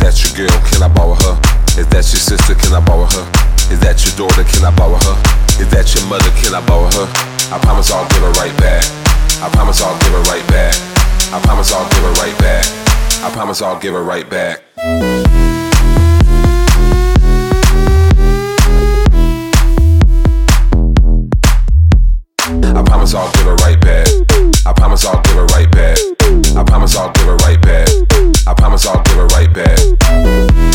That your girl? Can I borrow her? Is that your sister? Can I borrow her? Is that your daughter? Can I borrow her? Is that your mother? Can I borrow her? I promise I'll give her right back. I promise I'll give her right back. I promise I'll give her right back. I promise I'll give her right back. I promise I'll give her right back. I promise I'll give her right back. I promise I'll give her right back. Promise I'll give it right back.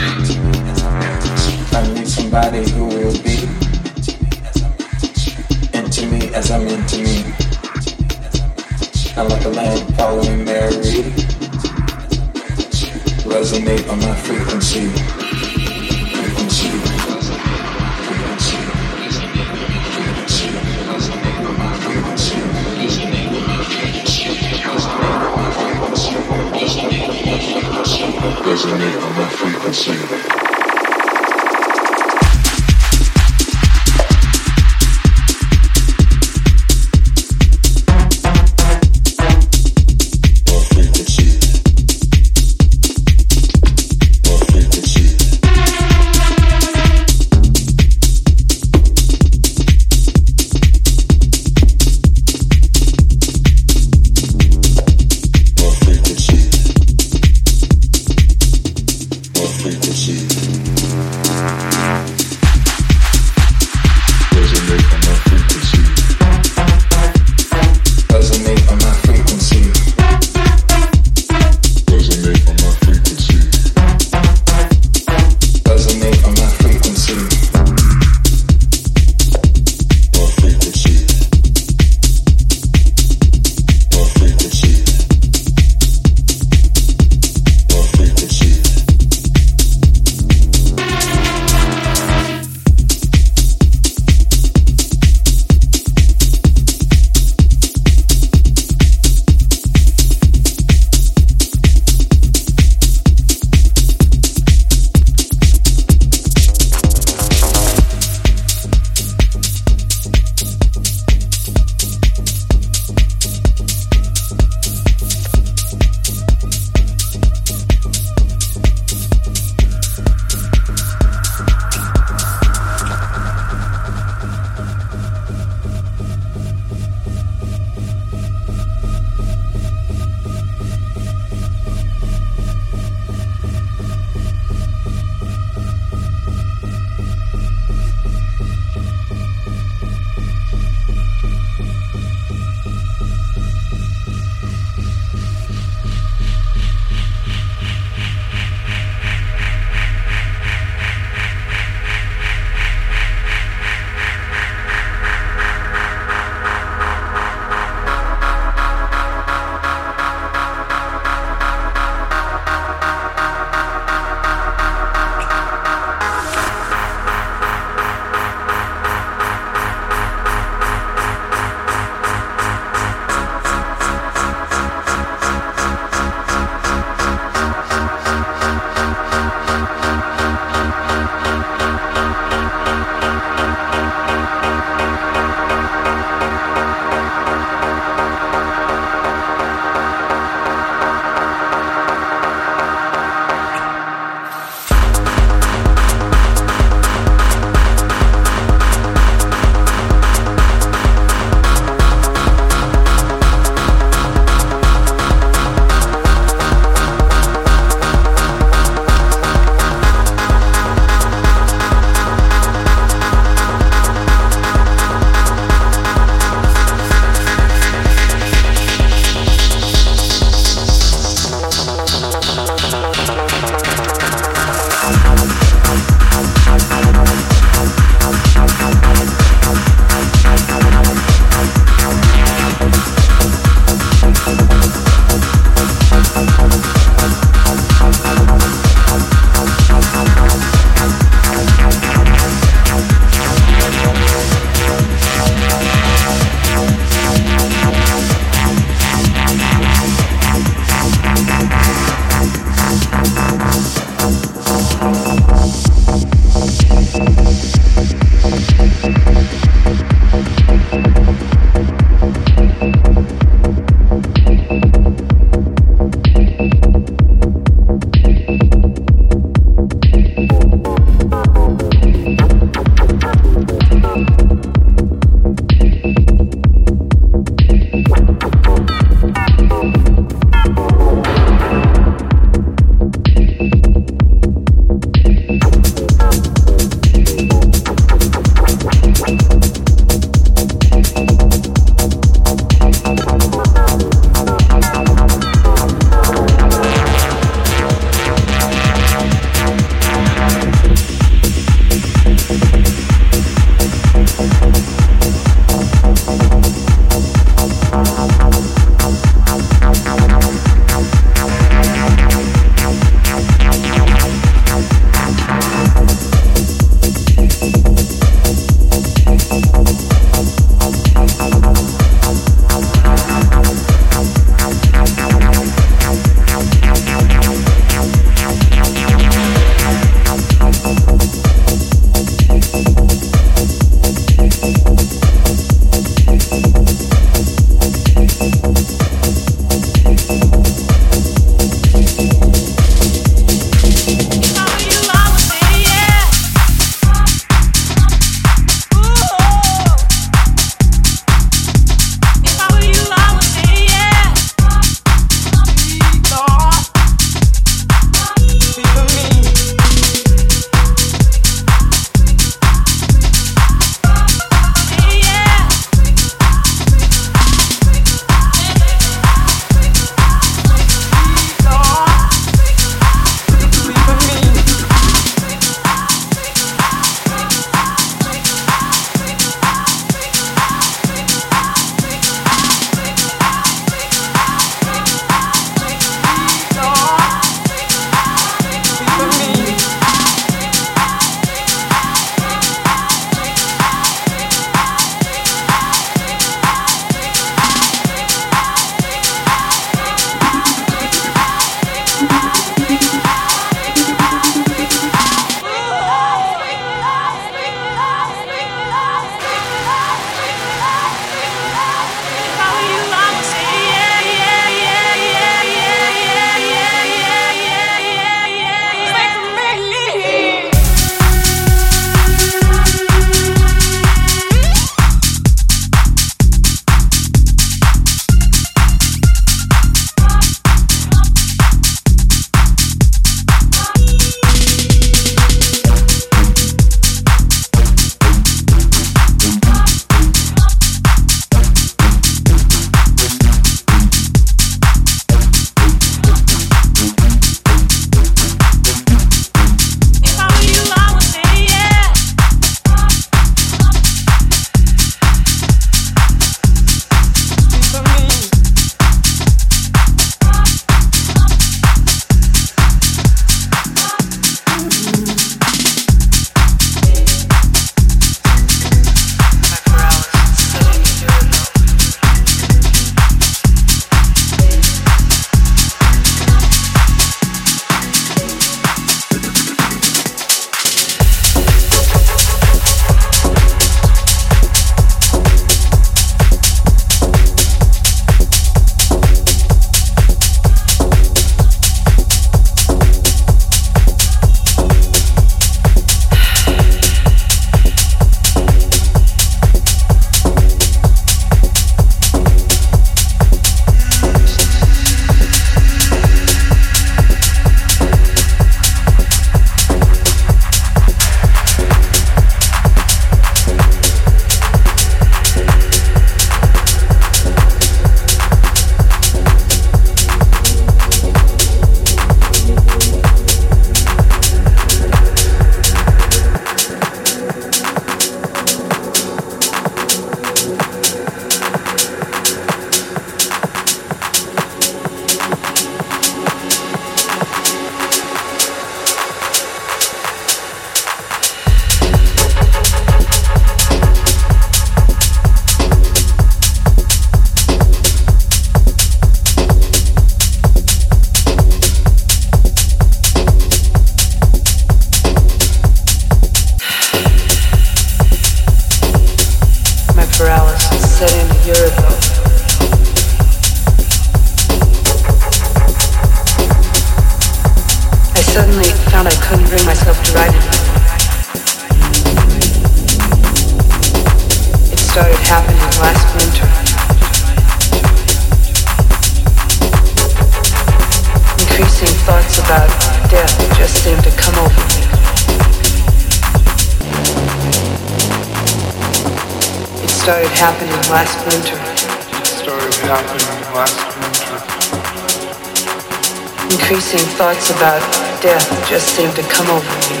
Seemed to come over me.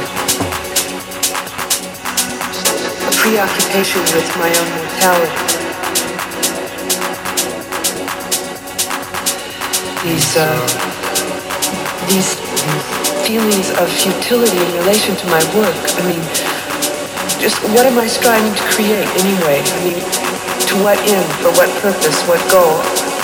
A preoccupation with my own mortality. These, uh, these feelings of futility in relation to my work. I mean, just what am I striving to create anyway? I mean, to what end, for what purpose, what goal?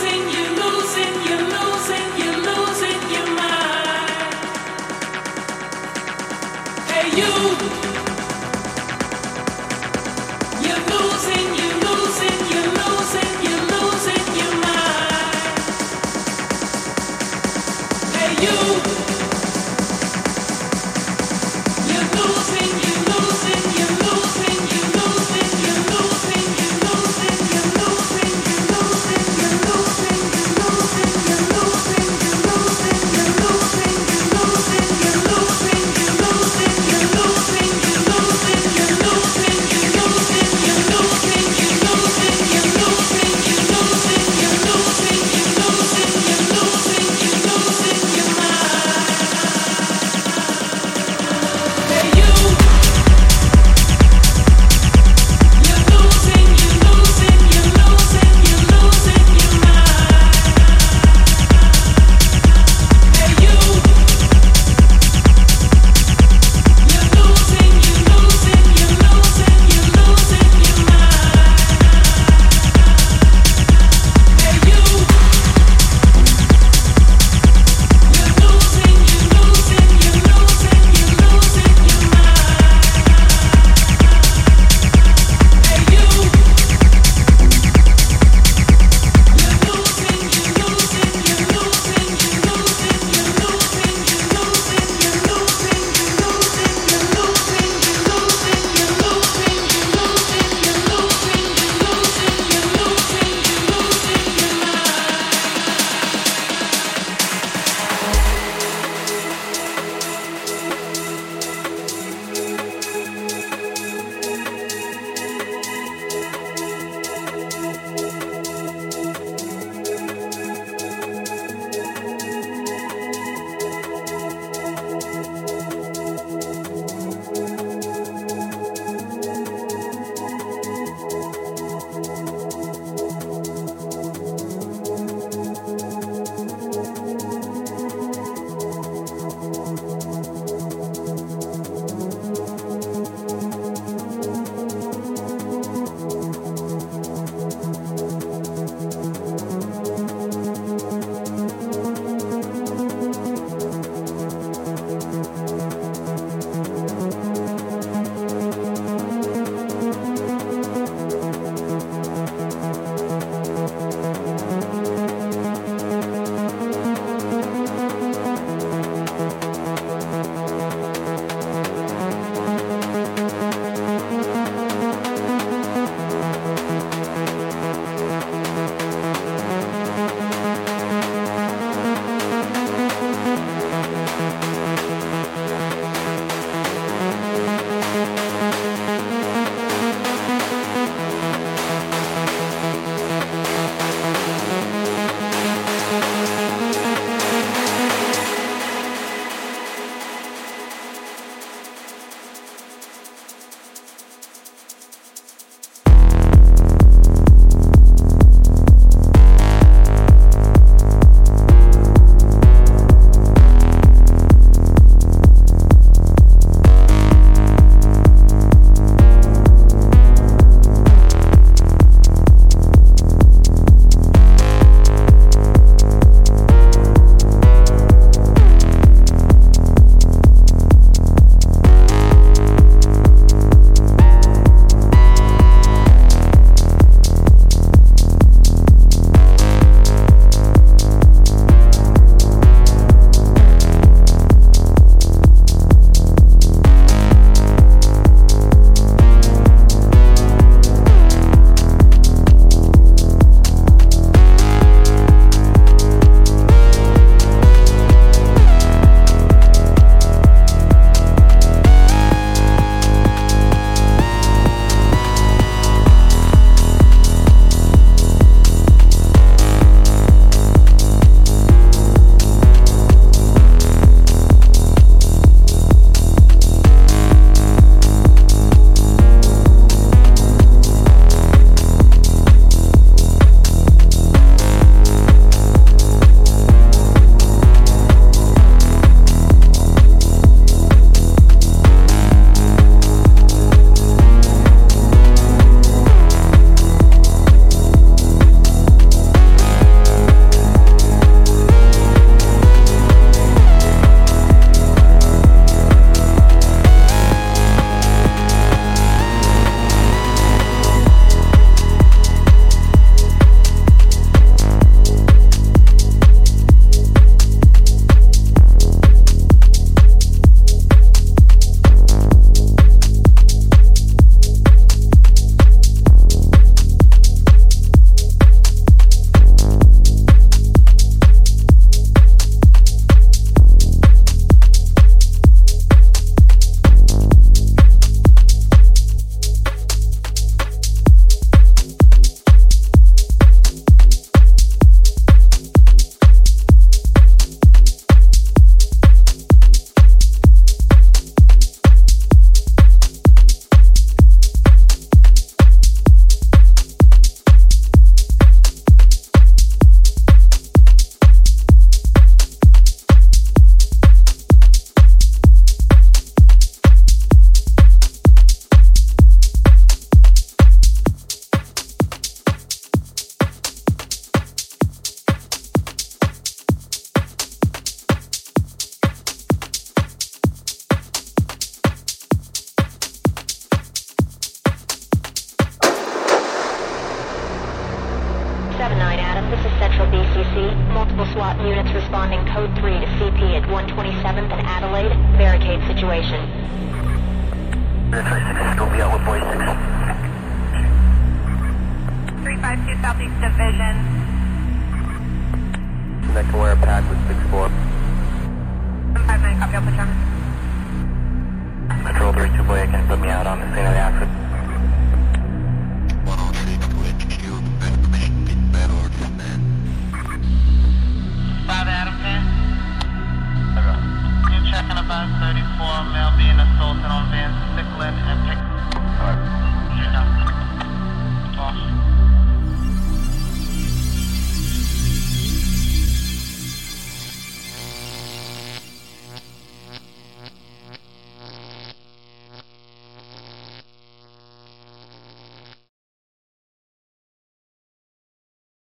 Losing